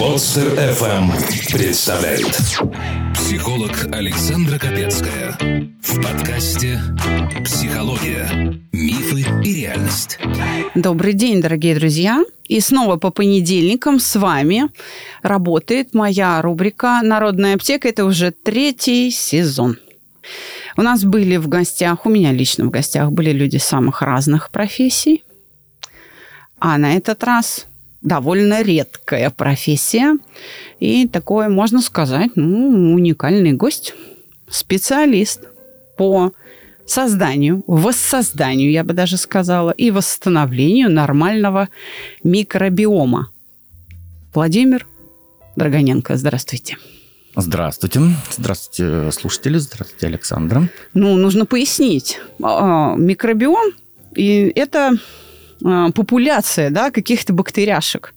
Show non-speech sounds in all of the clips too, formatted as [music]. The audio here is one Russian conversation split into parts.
Подстер FM представляет Психолог Александра Капецкая в подкасте «Психология. Мифы и реальность». Добрый день, дорогие друзья. И снова по понедельникам с вами работает моя рубрика «Народная аптека». Это уже третий сезон. У нас были в гостях, у меня лично в гостях были люди самых разных профессий. А на этот раз довольно редкая профессия. И такой, можно сказать, ну, уникальный гость, специалист по созданию, воссозданию, я бы даже сказала, и восстановлению нормального микробиома. Владимир Драгоненко, здравствуйте. Здравствуйте. Здравствуйте, слушатели. Здравствуйте, Александра. Ну, нужно пояснить. А, микробиом это популяция да, каких-то бактеряшек.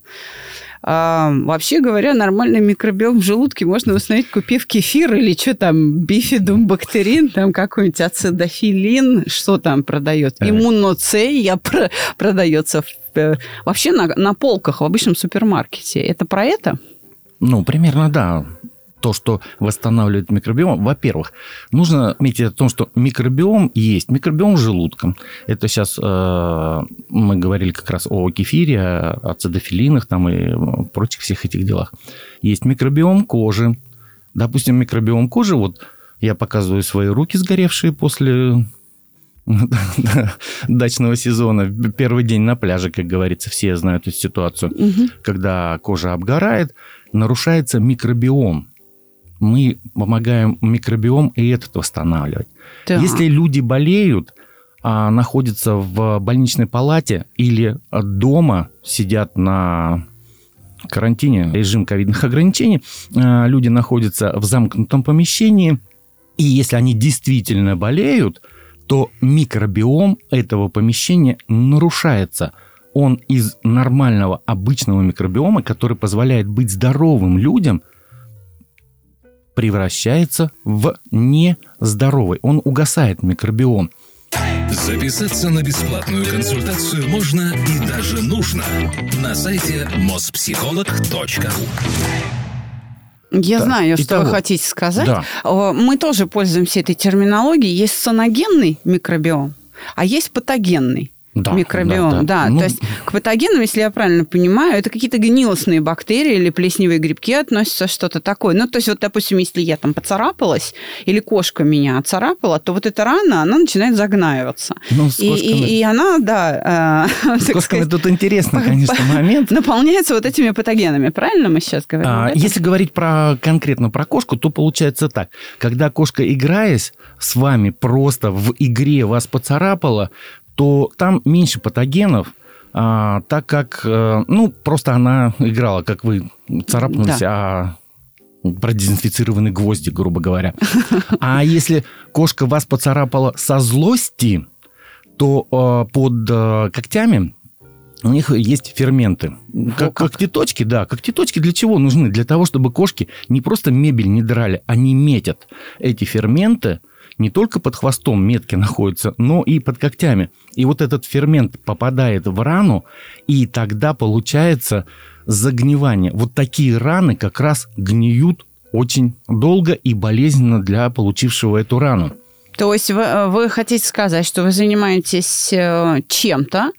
А, вообще говоря, нормальный микробиом в желудке можно восстановить, купив кефир или что там, бифидум бактерин, там какой-нибудь ацидофилин, что там продает, э. иммуноцея про- продается в, э, вообще на, на полках в обычном супермаркете. Это про это? Ну, примерно, да то, что восстанавливает микробиом, во-первых, нужно отметить о том, что микробиом есть. Микробиом желудком. Это сейчас э, мы говорили как раз о кефире, о цидофилинах там и прочих всех этих делах. Есть микробиом кожи. Допустим, микробиом кожи, вот я показываю свои руки сгоревшие после [laughs] дачного сезона. Первый день на пляже, как говорится, все знают эту ситуацию. Угу. Когда кожа обгорает, нарушается микробиом мы помогаем микробиом и этот восстанавливать. Да. Если люди болеют, а находятся в больничной палате или дома, сидят на карантине, режим ковидных ограничений, а, люди находятся в замкнутом помещении, и если они действительно болеют, то микробиом этого помещения нарушается. Он из нормального, обычного микробиома, который позволяет быть здоровым людям – превращается в нездоровый. Он угасает микробиом. Записаться на бесплатную консультацию можно и даже нужно на сайте mospsycholog.ru я да. знаю, что Итого. вы хотите сказать. Да. Мы тоже пользуемся этой терминологией. Есть соногенный микробиом, а есть патогенный да, микробиом. Да, да. да. Ну... То есть к патогенам, если я правильно понимаю, это какие-то гнилостные бактерии или плесневые грибки относятся, что-то такое. Ну, то есть вот, допустим, если я там поцарапалась или кошка меня царапала, то вот эта рана, она начинает загнаиваться. Ну, с кошками... и, и, и она, да... Э, [laughs] с кошками сказать, тут интересный, конечно, момент. Наполняется вот этими патогенами. Правильно мы сейчас говорим? А, если говорить про конкретно про кошку, то получается так. Когда кошка, играясь с вами, просто в игре вас поцарапала, то там меньше патогенов, а, так как, а, ну, просто она играла, как вы царапнулись, да. а продезинфицированный гвозди, грубо говоря. А если кошка вас поцарапала со злости, то э, под э, когтями у них есть ферменты. Как, как когтеточки, да. Когтеточки для чего нужны? Для того, чтобы кошки не просто мебель не драли, они метят. Эти ферменты – не только под хвостом метки находятся, но и под когтями. И вот этот фермент попадает в рану, и тогда получается загнивание. Вот такие раны как раз гниют очень долго и болезненно для получившего эту рану. То есть вы, э, вы хотите сказать, что вы занимаетесь э, чем-то,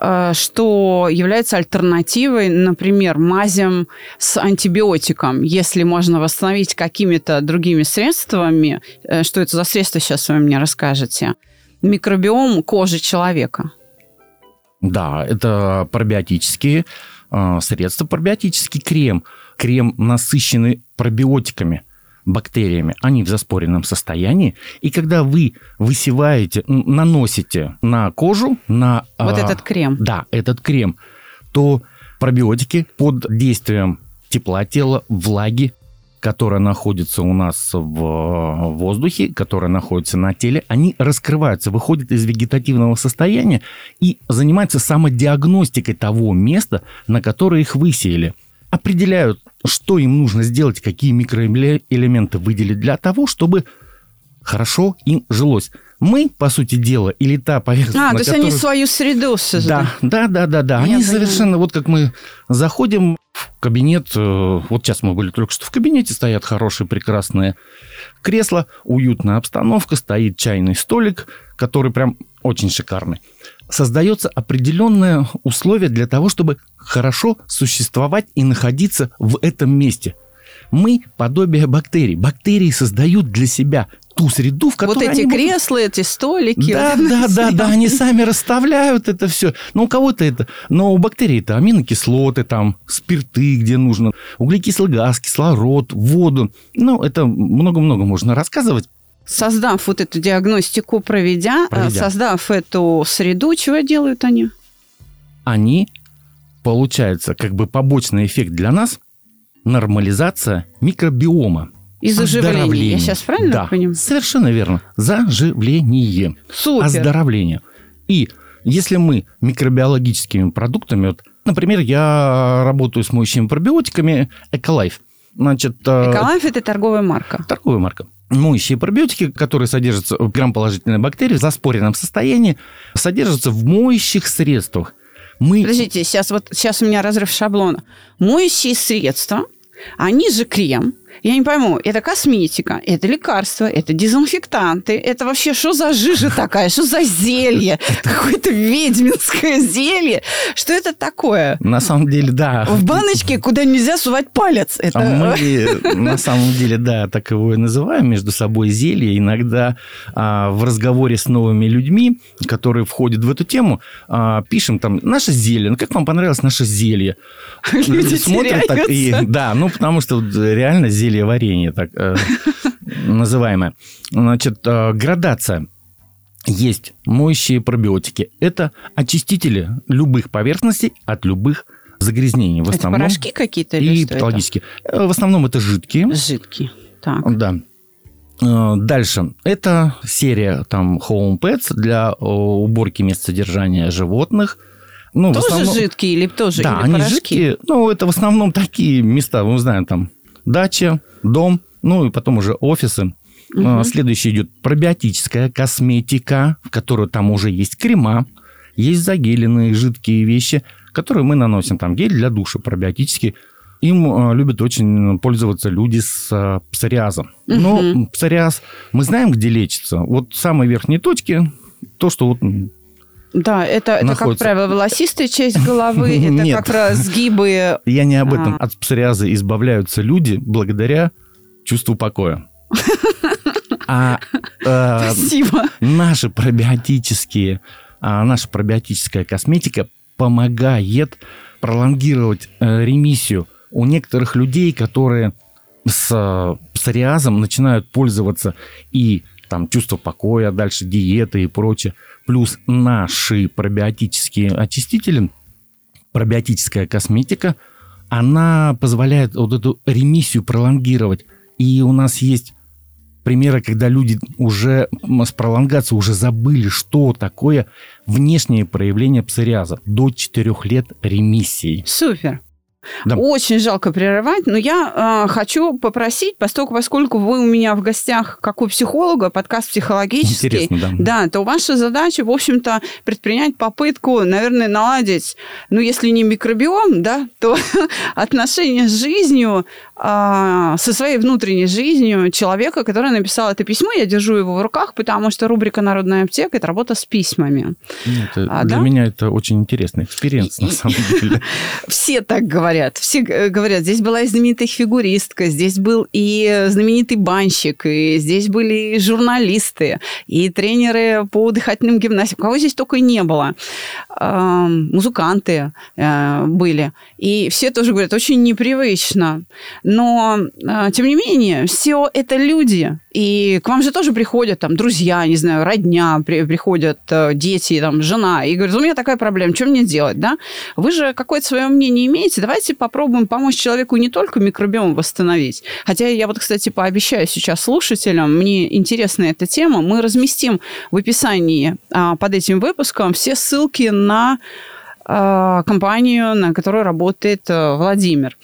э, что является альтернативой, например, мазям с антибиотиком, если можно восстановить какими-то другими средствами, что это за средства сейчас вы мне расскажете, микробиом кожи человека? Да, это пробиотические средства, пробиотический крем, крем насыщенный пробиотиками – бактериями, они в заспоренном состоянии. И когда вы высеваете, наносите на кожу, на... Вот а, этот крем. Да, этот крем, то пробиотики под действием тепла тела, влаги, которая находится у нас в воздухе, которая находится на теле, они раскрываются, выходят из вегетативного состояния и занимаются самодиагностикой того места, на которое их высеяли определяют, что им нужно сделать, какие микроэлементы выделить для того, чтобы хорошо им жилось. Мы, по сути дела, или та поверхность... А, то есть которую... они свою среду создают. Да, да, да, да, да. Они понимаю. совершенно, вот как мы заходим кабинет, э, вот сейчас мы были только что в кабинете, стоят хорошие, прекрасные кресла, уютная обстановка, стоит чайный столик, который прям очень шикарный. Создается определенное условие для того, чтобы хорошо существовать и находиться в этом месте. Мы подобие бактерий. Бактерии создают для себя ту среду, в которой Вот эти они кресла, эти столики. Да, вот [laughs] да, да, да, они сами расставляют это все. Ну, у кого-то это... Но у бактерий это аминокислоты, там, спирты, где нужно, углекислый газ, кислород, воду. Ну, это много-много можно рассказывать. Создав вот эту диагностику, проведя, э, Проведя. создав эту среду, чего делают они? Они, получается, как бы побочный эффект для нас – нормализация микробиома. И заживление. Я Оздоровление. сейчас правильно да, понимаю? совершенно верно. Заживление. Супер. оздоровления. И если мы микробиологическими продуктами, вот, например, я работаю с моющими пробиотиками Эколайф. Значит, э, Эколайф – это торговая марка. торговая марка. Моющие пробиотики, которые содержатся в грамположительной бактерии в заспоренном состоянии, содержатся в моющих средствах. Мы Подождите, сейчас вот сейчас у меня разрыв шаблона. Моющие средства, они же крем. Я не пойму, это косметика, это лекарства, это дезинфектанты, это вообще что за жижа [laughs] такая, что за зелье, [laughs] какое-то ведьминское зелье, что это такое? на самом деле, да. В баночке, куда нельзя сувать палец. Это... А мы [laughs] на самом деле, да, так его и называем между собой зелье. Иногда а, в разговоре с новыми людьми, которые входят в эту тему, а, пишем там наше зелье. Ну, как вам понравилось наше зелье? Люди так и... Да, ну, потому что реально зелье варенье, так э, [laughs] называемое. Значит, э, градация. Есть моющие пробиотики. Это очистители любых поверхностей от любых загрязнений. В Это основном порошки какие-то и это? патологические. Э, В основном это жидкие. Жидкие. Так. Да. Э, Дальше. Это серия там Home Pets для уборки мест содержания животных. Ну, Тоже основном- жидкие или тоже Да, или они порошки? жидкие. Ну, это в основном такие места, мы знаем, там дача, дом, ну и потом уже офисы. Э, Следующий идет пробиотическая косметика, в которой там уже есть крема, есть загеленные жидкие вещи, которые мы наносим. Там гель для душа пробиотический. Им э, любят очень пользоваться люди с э, псориазом. Но Мгм. псориаз мы знаем, где лечится. Вот самые верхние точки, то, что вот Да, это, это как правило, волосистая часть головы, [laughs] это Нет. как раз сгибы. Я не об этом. А. От псориаза избавляются люди благодаря чувству покоя. А э, Спасибо. наши пробиотические, а, наша пробиотическая косметика помогает пролонгировать э, ремиссию у некоторых людей, которые с э, псориазом начинают пользоваться и там чувство покоя, дальше диеты и прочее, плюс наши пробиотические очистители, пробиотическая косметика, она позволяет вот эту ремиссию пролонгировать. И у нас есть примеры, когда люди уже с пролонгацией уже забыли, что такое внешнее проявление псориаза. До 4 лет ремиссии. Супер. Да. Очень жалко прерывать, но я э, хочу попросить, поскольку, поскольку вы у меня в гостях как у психолога, подкаст психологический, Интересно, да. да, то ваша задача, в общем-то, предпринять попытку, наверное, наладить, ну, если не микробиом, да, то [laughs] отношения с жизнью, а, со своей внутренней жизнью человека, который написал это письмо. Я держу его в руках, потому что рубрика «Народная аптека» – это работа с письмами. Ну, это- А, для да? меня это очень интересный experience, на самом деле. [laughs] Все так говорят. Все э, говорят, здесь была и знаменитая фигуристка, здесь был и знаменитый банщик, и здесь были и журналисты, и тренеры по дыхательным гимнастикам. Кого здесь только и не было. Эм, Музыканты э, были. И все тоже говорят, очень непривычно. Но, э, тем не менее, все это люди. И к вам же тоже приходят там друзья, не знаю, родня, при- приходят э, дети, там, жена, и говорят, у меня такая проблема, что мне делать, да? Вы же какое-то свое мнение имеете, давайте попробуем помочь человеку не только микробиом восстановить. Хотя я вот, кстати, пообещаю сейчас слушателям, мне интересна эта тема, мы разместим в описании а, под этим выпуском все ссылки на а, компанию, на которой работает а, Владимир.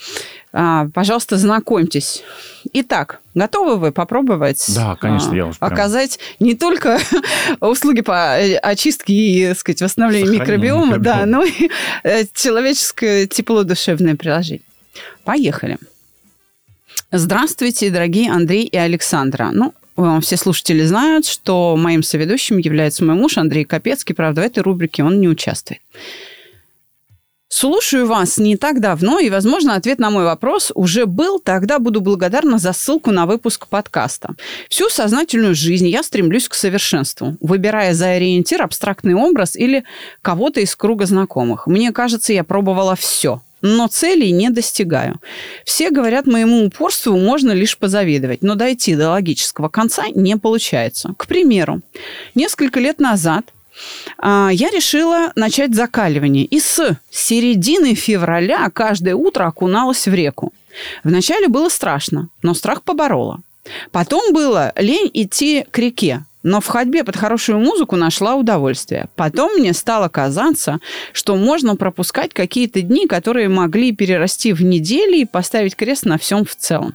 А, Пожалуйста, знакомьтесь. Итак, готовы вы попробовать? Да, конечно, а, я уж прям- Оказать не только [laughs] услуги по э, очистке и, так сказать, восстановлению Сохранению микробиома, да, микробиома. но и э, человеческое тепло, душевное приложение. Поехали. Здравствуйте, дорогие Андрей и Александра. Ну, э, все слушатели знают, что моим соведущим является мой муж Андрей Капецкий. Правда, в этой рубрике он не участвует. Слушаю вас не так давно, и, возможно, ответ на мой вопрос уже был. Тогда буду благодарна за ссылку на выпуск подкаста. Всю сознательную жизнь я стремлюсь к совершенству, выбирая за ориентир абстрактный образ или кого-то из круга знакомых. Мне кажется, я пробовала все но целей не достигаю. Все говорят, моему упорству можно лишь позавидовать, но дойти до логического конца не получается. К примеру, несколько лет назад я решила начать закаливание. И с середины февраля каждое утро окуналась в реку. Вначале было страшно, но страх поборола. Потом было лень идти к реке но в ходьбе под хорошую музыку нашла удовольствие. Потом мне стало казаться, что можно пропускать какие-то дни, которые могли перерасти в недели и поставить крест на всем в целом.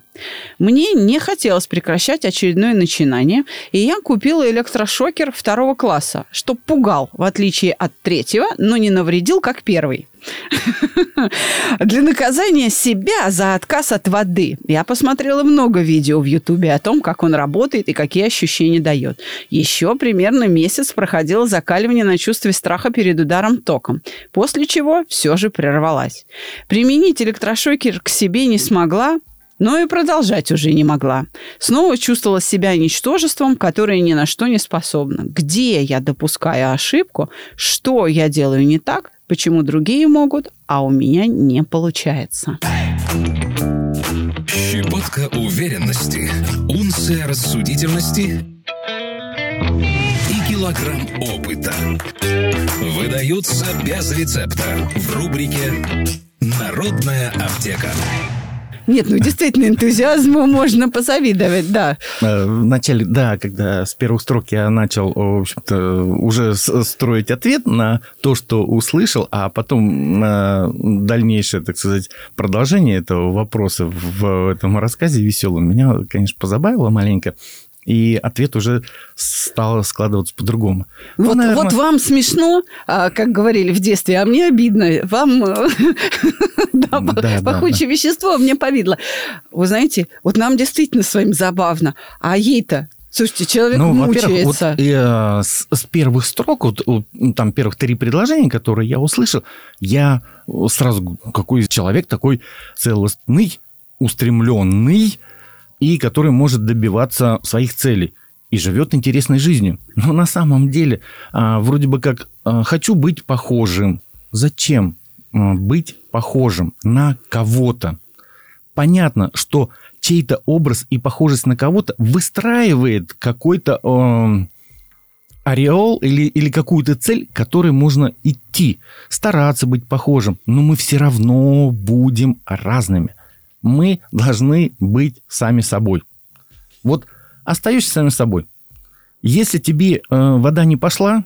Мне не хотелось прекращать очередное начинание, и я купила электрошокер второго класса, что пугал, в отличие от третьего, но не навредил, как первый. [laughs] Для наказания себя за отказ от воды. Я посмотрела много видео в Ютубе о том, как он работает и какие ощущения дает. Еще примерно месяц проходило закаливание на чувстве страха перед ударом током, после чего все же прервалась. Применить электрошокер к себе не смогла, но и продолжать уже не могла. Снова чувствовала себя ничтожеством, которое ни на что не способно. Где я допускаю ошибку, что я делаю не так, почему другие могут, а у меня не получается. Щепотка уверенности, унция рассудительности и килограмм опыта выдаются без рецепта в рубрике «Народная аптека». Нет, ну действительно, энтузиазму можно позавидовать, да. Э, в начале, да, когда с первых строк я начал, в общем-то, уже строить ответ на то, что услышал, а потом на дальнейшее, так сказать, продолжение этого вопроса в этом рассказе веселом меня, конечно, позабавило маленько и ответ уже стал складываться по-другому. Ну, вот, наверное... вот вам смешно, а, как говорили в детстве, а мне обидно. Вам э, [laughs] да, да, пахучее да, вещество, мне повидло. Вы знаете, вот нам действительно с вами забавно, а ей-то Слушайте, человек ну, мучается. Вот, э, с, с первых строк, вот, вот, там первых три предложения, которые я услышал, я сразу, какой человек такой целостный, устремленный, и который может добиваться своих целей и живет интересной жизнью. Но на самом деле, а, вроде бы как, а, хочу быть похожим. Зачем а, быть похожим на кого-то? Понятно, что чей-то образ и похожесть на кого-то выстраивает какой-то э, ореол или, или какую-то цель, к которой можно идти, стараться быть похожим, но мы все равно будем разными мы должны быть сами собой. Вот остаешься сами собой. Если тебе э, вода не пошла,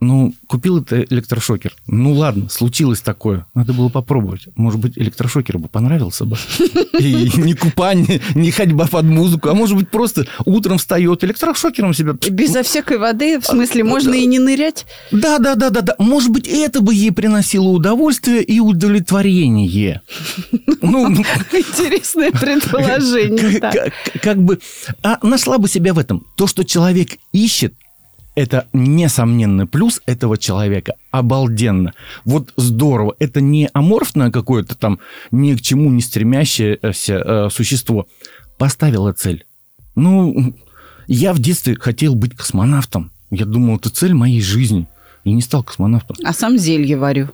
ну, купил это электрошокер. Ну, ладно, случилось такое. Надо было попробовать. Может быть, электрошокер бы понравился бы. [laughs] И не купание, не ходьба под музыку, а может быть, просто утром встает электрошокером себя... Безо всякой воды, в смысле, можно и не нырять? Да, да, да, да, да. Может быть, это бы ей приносило удовольствие и удовлетворение. Ну, [laughs] Интересное предположение. Как бы... А нашла бы себя в этом. То, что человек ищет, это несомненный плюс этого человека. Обалденно. Вот здорово. Это не аморфное какое-то там ни к чему не стремящееся э, существо. Поставила цель. Ну, я в детстве хотел быть космонавтом. Я думал, это цель моей жизни. И не стал космонавтом. А сам зелье варю.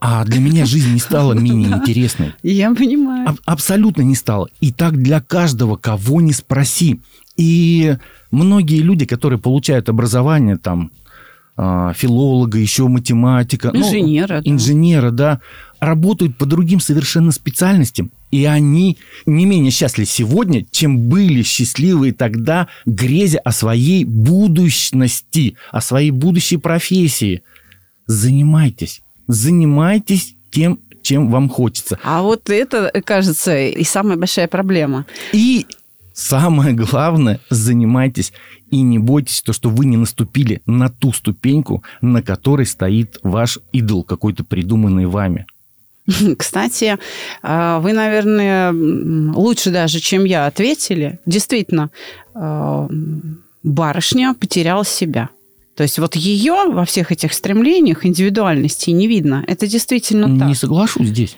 А для меня жизнь не стала [laughs] менее интересной. Я понимаю. абсолютно не стала. И так для каждого, кого не спроси. И многие люди, которые получают образование там, а, филолога, еще математика, инженера, ну, да. инженера, да, работают по другим совершенно специальностям, и они не менее счастливы сегодня, чем были счастливы тогда, грезя о своей будущности, о своей будущей профессии. Занимайтесь, занимайтесь тем, чем вам хочется. А вот это, кажется, и самая большая проблема. И Самое главное, занимайтесь и не бойтесь то, что вы не наступили на ту ступеньку, на которой стоит ваш идол, какой-то придуманный вами. [laughs] Кстати, э, вы, наверное, лучше даже, чем я, ответили. Действительно, э, барышня потеряла себя. То есть вот ее во всех этих стремлениях индивидуальности не видно. Это действительно так. Не соглашусь здесь.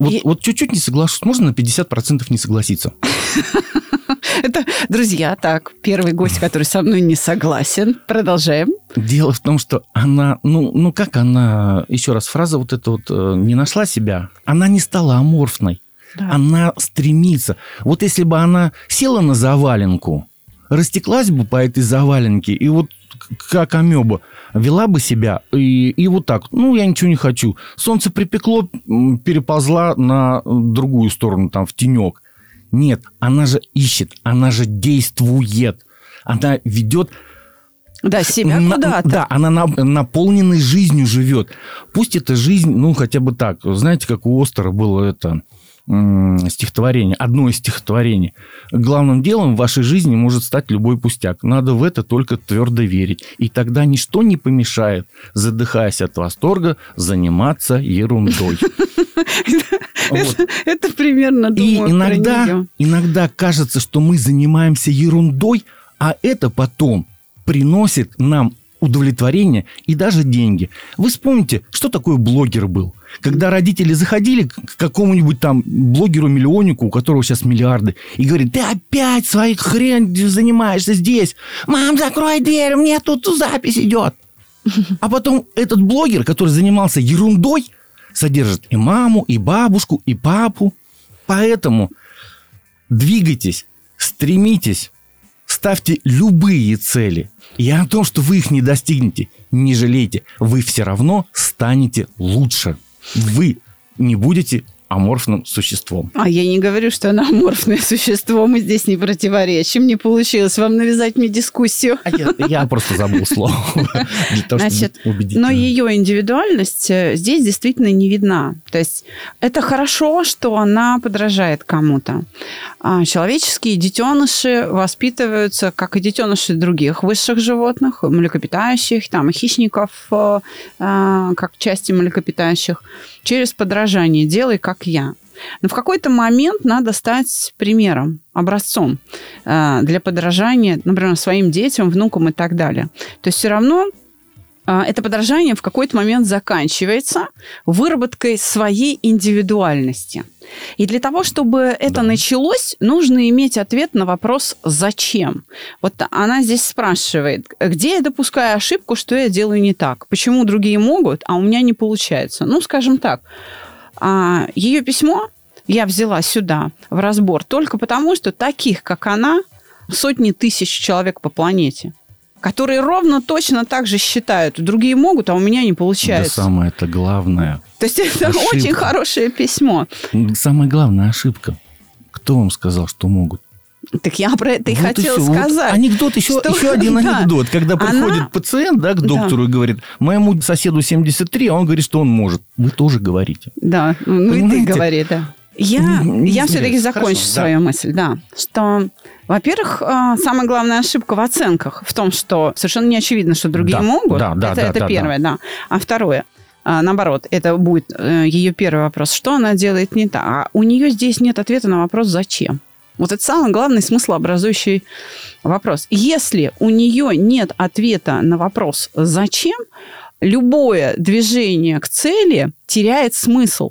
Вот, И- вот чуть-чуть не соглашусь. Можно на 50% не согласиться? [laughs] [laughs] Это, друзья, так, первый гость, который со мной не согласен. Продолжаем. Дело в том, что она, ну, ну как она, еще раз, фраза вот эта вот, э, не нашла себя, она не стала аморфной. Да. Она стремится. Вот если бы она села на заваленку, растеклась бы по этой заваленке, и вот как амеба вела бы себя, и, и вот так, ну, я ничего не хочу. Солнце припекло, переползла на другую сторону, там, в тенек. Нет, она же ищет, она же действует. Она ведет Да, себя на- куда-то. Да, она на- наполненной жизнью живет. Пусть эта жизнь, ну, хотя бы так. Знаете, как у Остера было это стихотворение, одно из стихотворений. Главным делом в вашей жизни может стать любой пустяк. Надо в это только твердо верить. И тогда ничто не помешает, задыхаясь от восторга, заниматься ерундой. [laughs] Вот. Это примерно, И думаю, про иногда, иногда кажется, что мы занимаемся ерундой, а это потом приносит нам удовлетворение и даже деньги. Вы вспомните, что такое блогер был? Когда родители заходили к какому-нибудь там блогеру-миллионнику, у которого сейчас миллиарды, и говорит, ты опять своей хрень занимаешься здесь. Мам, закрой дверь, мне тут запись идет. [laughs] А потом этот блогер, который занимался ерундой, содержит и маму, и бабушку, и папу. Поэтому двигайтесь, стремитесь, ставьте любые цели. И о том, что вы их не достигнете, не жалейте. Вы все равно станете лучше. Вы не будете аморфным существом. А я не говорю, что она аморфное [laughs] существо, мы здесь не противоречим. Не получилось вам навязать мне дискуссию. А я, я просто забыл слово. [laughs] Для того, Значит. Но ее индивидуальность э, здесь действительно не видна. То есть это хорошо, что она подражает кому-то. А Человеческие детеныши воспитываются, как и детеныши других высших животных, млекопитающих, там, и хищников, э, э, как части млекопитающих, через подражание «делай, как я». Но в какой-то момент надо стать примером, образцом э, для подражания, например, своим детям, внукам и так далее. То есть все равно это подражание в какой-то момент заканчивается выработкой своей индивидуальности. И для того, чтобы это Да. началось, нужно иметь ответ на вопрос «зачем?». Вот она здесь спрашивает, где я допускаю ошибку, что я делаю не так? Почему другие могут, а у меня не получается? Ну, скажем так, а, ее письмо я взяла сюда в разбор только потому, что таких, как она, сотни тысяч человек по планете, которые ровно точно так же считают. Другие могут, а у меня не Да получается. самое это главное. То есть это Ошибка. очень хорошее письмо. Самая главная ошибка. Кто вам сказал, что могут? Так я про это и Вот хотела. Вот сказать. анекдот, еще, что- еще один [laughs] Да. анекдот. Когда Она- приходит пациент да, к Да. доктору и говорит, моему соседу 73, а он говорит, что он может. Вы тоже говорите. Да, ну и ты Понимаете? говори, да. Я, Не- я все-таки закончу Хорошо, свою мысль, да. Что, во-первых, а, самая главная ошибка в оценках в том, что совершенно не очевидно, что другие Да, могут. да, да, это да, это да, первое, да. А второе, а, наоборот, это будет э, ее первый вопрос. Что она делает не так? А у нее здесь нет ответа на вопрос «зачем?». Вот это самый главный смыслообразующий вопрос. Если у нее нет ответа на вопрос «зачем?», любое движение к цели теряет смысл.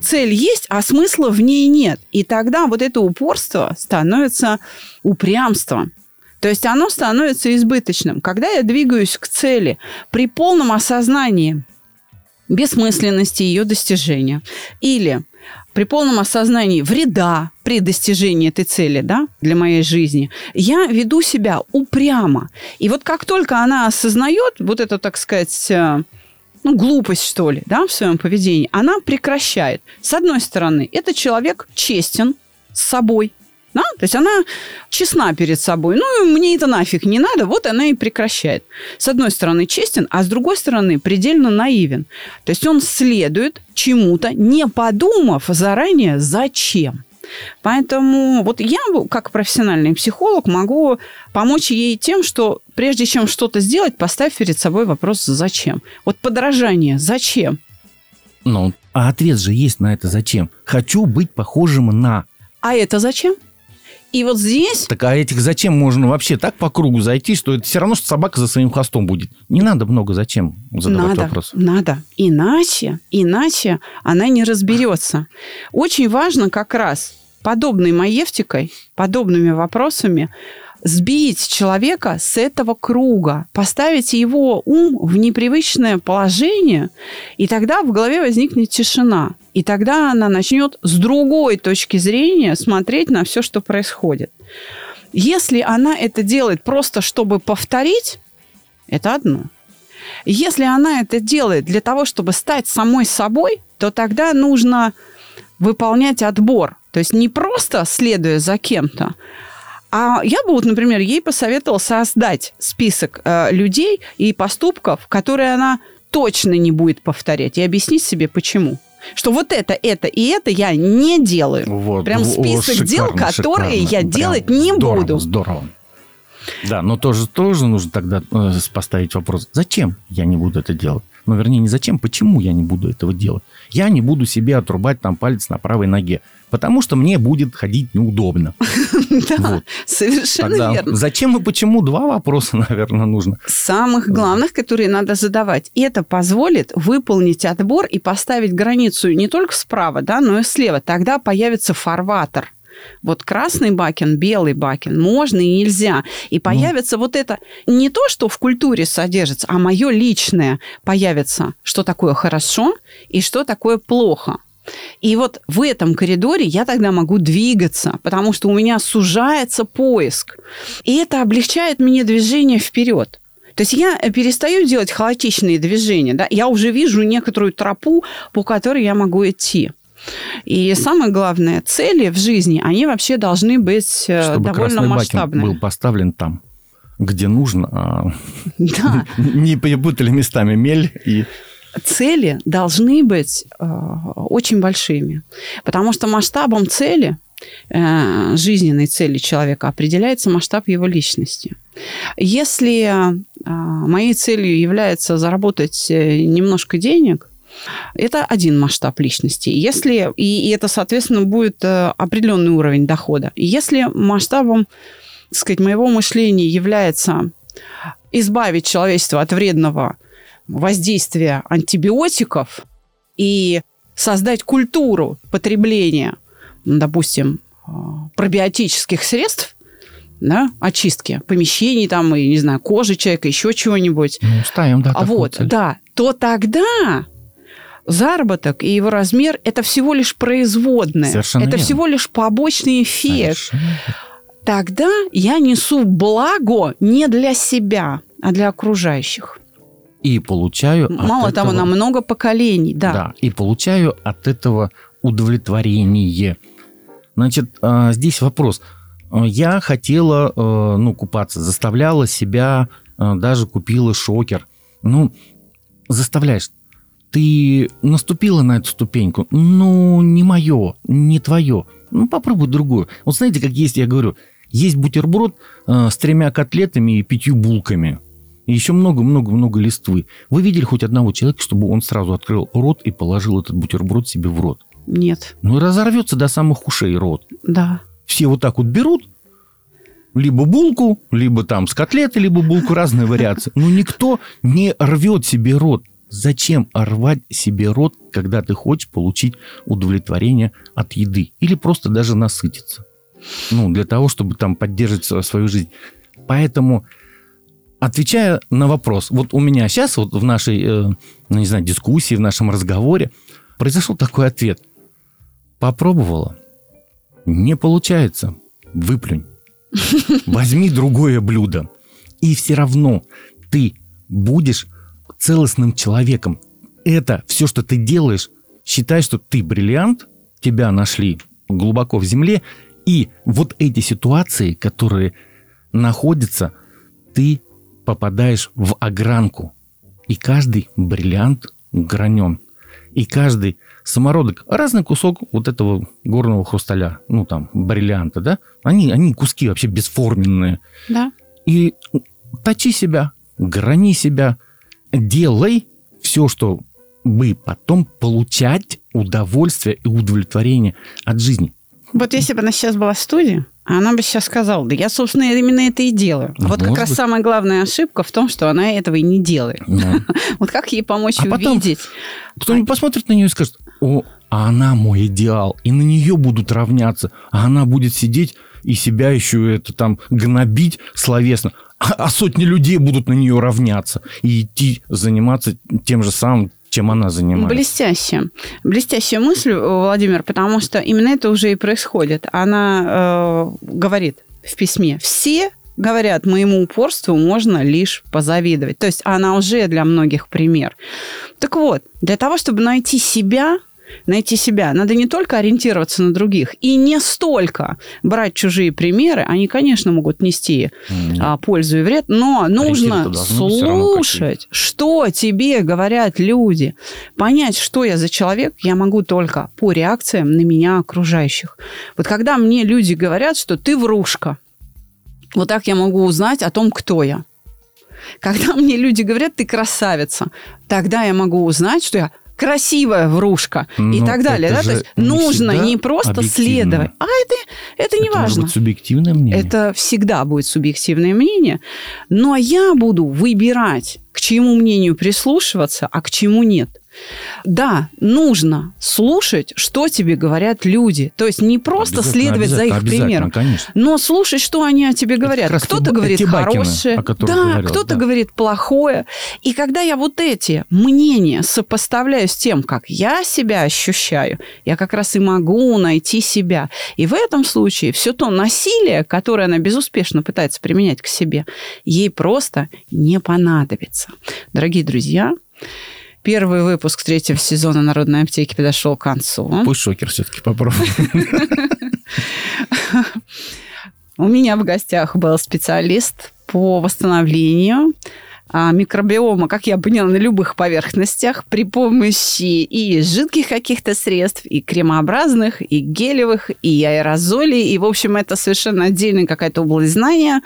Цель есть, а смысла в ней нет. И тогда вот это упорство становится упрямством. То есть оно становится избыточным. Когда я двигаюсь к цели при полном осознании бессмысленности ее достижения или при полном осознании вреда при достижении этой цели да, для моей жизни, я веду себя упрямо. И вот как только она осознает вот это, так сказать, э, ну, глупость, что ли, да, в своем поведении, она прекращает. С одной стороны, этот человек честен с собой, Да? То есть она честна перед собой. Ну, мне это нафиг не надо, вот она и прекращает. С одной стороны честен, а с другой стороны предельно наивен. То есть он следует чему-то, не подумав заранее, зачем. Поэтому вот я, как профессиональный психолог, могу помочь ей тем, что прежде чем что-то сделать, поставь перед собой вопрос «зачем?». Вот подражание «зачем?». Ну, а ответ же есть на это «зачем?». Хочу быть похожим на. А это зачем? И вот здесь... Так а этих зачем можно вообще так по кругу зайти, что это все равно, что собака за своим хвостом будет. Не надо много зачем задавать надо, вопрос. Надо. Иначе, иначе она не разберется. Очень важно как раз подобной маевтикой, подобными вопросами сбить человека с этого круга, поставить его ум в непривычное положение, и тогда в голове возникнет тишина. И тогда она начнет с другой точки зрения смотреть на все, что происходит. Если она это делает просто, чтобы повторить, это одно. Если она это делает для того, чтобы стать самой собой, то тогда нужно выполнять отбор. То есть не просто следуя за кем-то, а я бы, вот, например, ей посоветовала создать список э, людей и поступков, которые она точно не будет повторять, и объяснить себе, почему. Что вот это, это и это я не делаю. Вот. Прям список шикарно, дел, которые шикарно. я Прям делать не здорово, буду. Здорово. Да, но тоже, тоже нужно тогда э, поставить вопрос, зачем я не буду это делать? Ну, вернее, не зачем, почему я не буду этого делать? Я не буду себе отрубать там палец на правой ноге, потому что мне будет ходить неудобно. [laughs] Да, совершенно верно. зачем и почему? Два вопроса, [laughs] наверное, нужно. самых главных, которые надо задавать. Это позволит выполнить отбор и поставить границу не только справа, да, но и слева. Тогда появится фарватер. Вот красный бакен, белый бакен, можно и нельзя. И появится вот это не то, что в культуре содержится, а мое личное появится, что такое хорошо и что такое плохо. И вот в этом коридоре я тогда могу двигаться, потому что у меня сужается поиск. И это облегчает мне движение вперед. То есть я перестаю делать хаотичные движения, да, я уже вижу некоторую тропу, по которой я могу идти. И самое главное, цели в жизни, они вообще должны быть э, Чтобы довольно масштабные. был поставлен там, где нужно, а Да, [laughs] не перепутали местами мель и... цели должны быть э, очень большими, потому что масштабом цели, э, жизненной цели человека определяется масштаб его личности. Если э, моей целью является заработать немножко денег, это один масштаб личности. Если, и, и это, соответственно, будет э, определенный уровень дохода. Если масштабом, так сказать, моего мышления является избавить человечество от вредного воздействия антибиотиков и создать культуру потребления, допустим, э, пробиотических средств, да, очистки помещений, там, и, не знаю, кожи человека, еще чего-нибудь, Ну, ставим, да, а вот, цель. да, то тогда заработок и его размер – это всего лишь производное. Совершенно это верно. всего лишь побочный эффект. Совершенно. Тогда я несу благо не для себя, а для окружающих. И получаю... от Мало того, этого- на много поколений, да. Да, и получаю от этого удовлетворение. Значит, а, здесь вопрос. А, Я хотела, э, ну, купаться, заставляла себя, даже купила шокер. Ну, заставляешь. Ты наступила на эту ступеньку, ну, не мое, не твое. Ну, попробуй другую. Вот знаете, как есть, я говорю, есть бутерброд э, с тремя котлетами и пятью булками. И еще много-много-много листвы. Вы видели хоть одного человека, чтобы он сразу открыл рот и положил этот бутерброд себе в рот? Нет, Ну и разорвется до самых ушей рот. да. Все вот так вот берут, либо булку, либо там с котлеты, либо булку, разные вариации. Но никто не рвет себе рот. Зачем рвать себе рот, когда ты хочешь получить удовлетворение от еды? Или просто даже насытиться? Ну, для того, чтобы там поддерживать св- свою жизнь. Поэтому, отвечая на вопрос, вот у меня сейчас вот в нашей, э, ну, не знаю, дискуссии, в нашем разговоре произошел такой ответ. Попробовала. Не получается. Выплюнь. [laughs] Возьми другое блюдо. И все равно ты будешь целостным человеком. Это все, что ты делаешь, считай, что ты бриллиант, тебя нашли глубоко в земле, И вот эти ситуации, которые находятся, ты попадаешь в огранку. И каждый бриллиант гранен. И каждый самородок, разный кусок вот этого горного хрусталя, ну там, бриллианта, да, они, они куски вообще бесформенные. Да. И точи себя, грани себя, делай все, что бы потом получать удовольствие и удовлетворение от жизни. Вот если бы она сейчас была в студии, она бы сейчас сказала, да я, собственно, именно это и делаю. Ну, вот как может раз быть. самая главная ошибка в том, что она этого и не делает. Да. [laughs] Вот как ей помочь А увидеть? Кто-нибудь посмотрит на нее и скажет, о, а она мой идеал, и на нее будут равняться, а она будет сидеть и себя еще это там гнобить словесно, а, сотни людей будут на нее равняться и идти заниматься тем же самым, чем она занимается. Блестяще. Блестящая мысль, Владимир, потому что именно это уже и происходит. Она э, говорит в письме, все говорят, моему упорству можно лишь позавидовать. То есть она уже для многих пример. Так вот, для того, чтобы найти себя, найти себя, надо не только ориентироваться на других и не столько брать чужие примеры, они, конечно, могут нести а, пользу и вред, но нужно слушать, что тебе говорят люди. Понять, что я за человек, я могу только по реакциям на меня окружающих. Вот когда мне люди говорят, что ты врушка, вот так я могу узнать о том, кто я. Когда мне люди говорят, ты красавица, тогда я могу узнать, что я красивая врушка и Но так далее. это Да? То есть не нужно не просто объективно. следовать, а это, это не Это может важно. быть субъективное мнение. Это всегда будет субъективное мнение, но я буду выбирать, к чьему мнению прислушиваться, а к чему нет. Да, нужно слушать, что тебе говорят люди. То есть не просто следовать за их примером, конечно. но слушать, что они о тебе говорят. Кто-то говорит хорошее, да, кто-то да. говорит плохое. И когда я вот эти мнения сопоставляю с тем, как я себя ощущаю, я как раз и могу найти себя. И в этом случае все то насилие, которое она безуспешно пытается применять к себе, ей просто не понадобится. Дорогие друзья, Первый выпуск третьего сезона Народной аптеки подошел к концу. Пусть шокер все-таки попробует. [laughs] У меня в гостях был специалист по восстановлению микробиома, как я поняла, на любых поверхностях при помощи и жидких каких-то средств, и кремообразных, и гелевых, и аэрозолей. И, в общем, это совершенно отдельная какая-то область знания.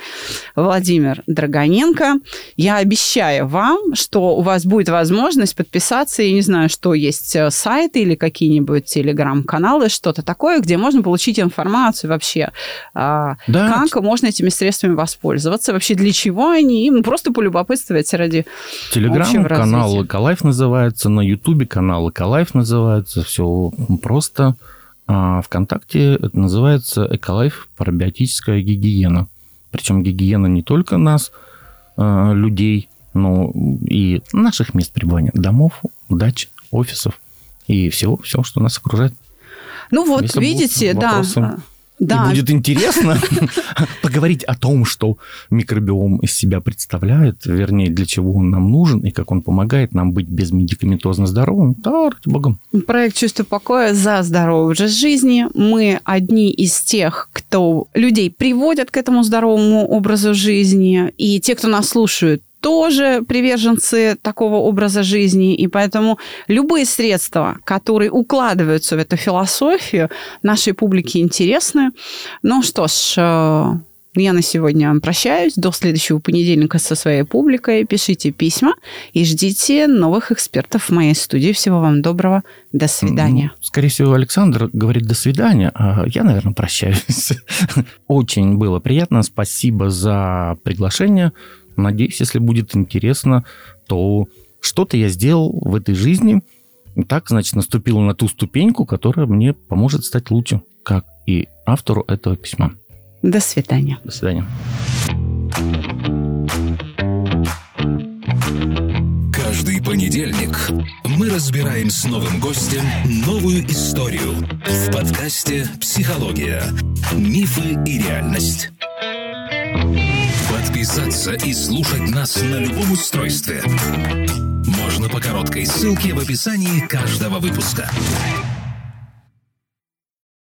Владимир Драгоненко. Я обещаю вам, что у вас будет возможность подписаться, я не знаю, что есть э, сайты или какие-нибудь телеграм-каналы, что-то такое, где можно получить информацию вообще, а, Да, как можно этими средствами воспользоваться, вообще для чего они, ну, просто полюбопытствовать ради Телеграм, общего канал развития. Локалайф называется, на Ютубе канал Локалайф называется, все просто. А ВКонтакте это называется Эколайф парабиотическая гигиена. Причем гигиена не только нас, а, людей, но и наших мест пребывания, домов, дач, офисов и всего, всего, что нас окружает. Ну вот, Если видите, да. вопросы, Да, И будет интересно [laughs] поговорить о том, что микробиом из себя представляет, вернее, для чего он нам нужен и как он помогает нам быть безмедикаментозно здоровым. Да, ради бога. Проект «Чувство покоя» за здоровый образ жизни. Мы одни из тех, кто людей приводят к этому здоровому образу жизни. И те, кто нас слушают, тоже приверженцы такого образа жизни, и поэтому любые средства, которые укладываются в эту философию, нашей публике интересны. Ну что ж, э, я на сегодня прощаюсь. До следующего понедельника со своей публикой. Пишите письма и ждите новых экспертов в моей студии. Всего вам доброго. До свидания. Ну, Скорее всего, Александр говорит до свидания, а я, наверное, прощаюсь. [laughs] Очень было приятно. Спасибо за приглашение. Надеюсь, если будет интересно, то что-то я сделал в этой жизни. И так, значит, наступил на ту ступеньку, которая мне поможет стать лучше, как и автору этого письма. До свидания. До свидания. Каждый понедельник мы разбираем с новым гостем новую историю в подкасте «Психология. Мифы и реальность». Подписаться и слушать нас на любом устройстве можно по короткой ссылке в описании каждого выпуска.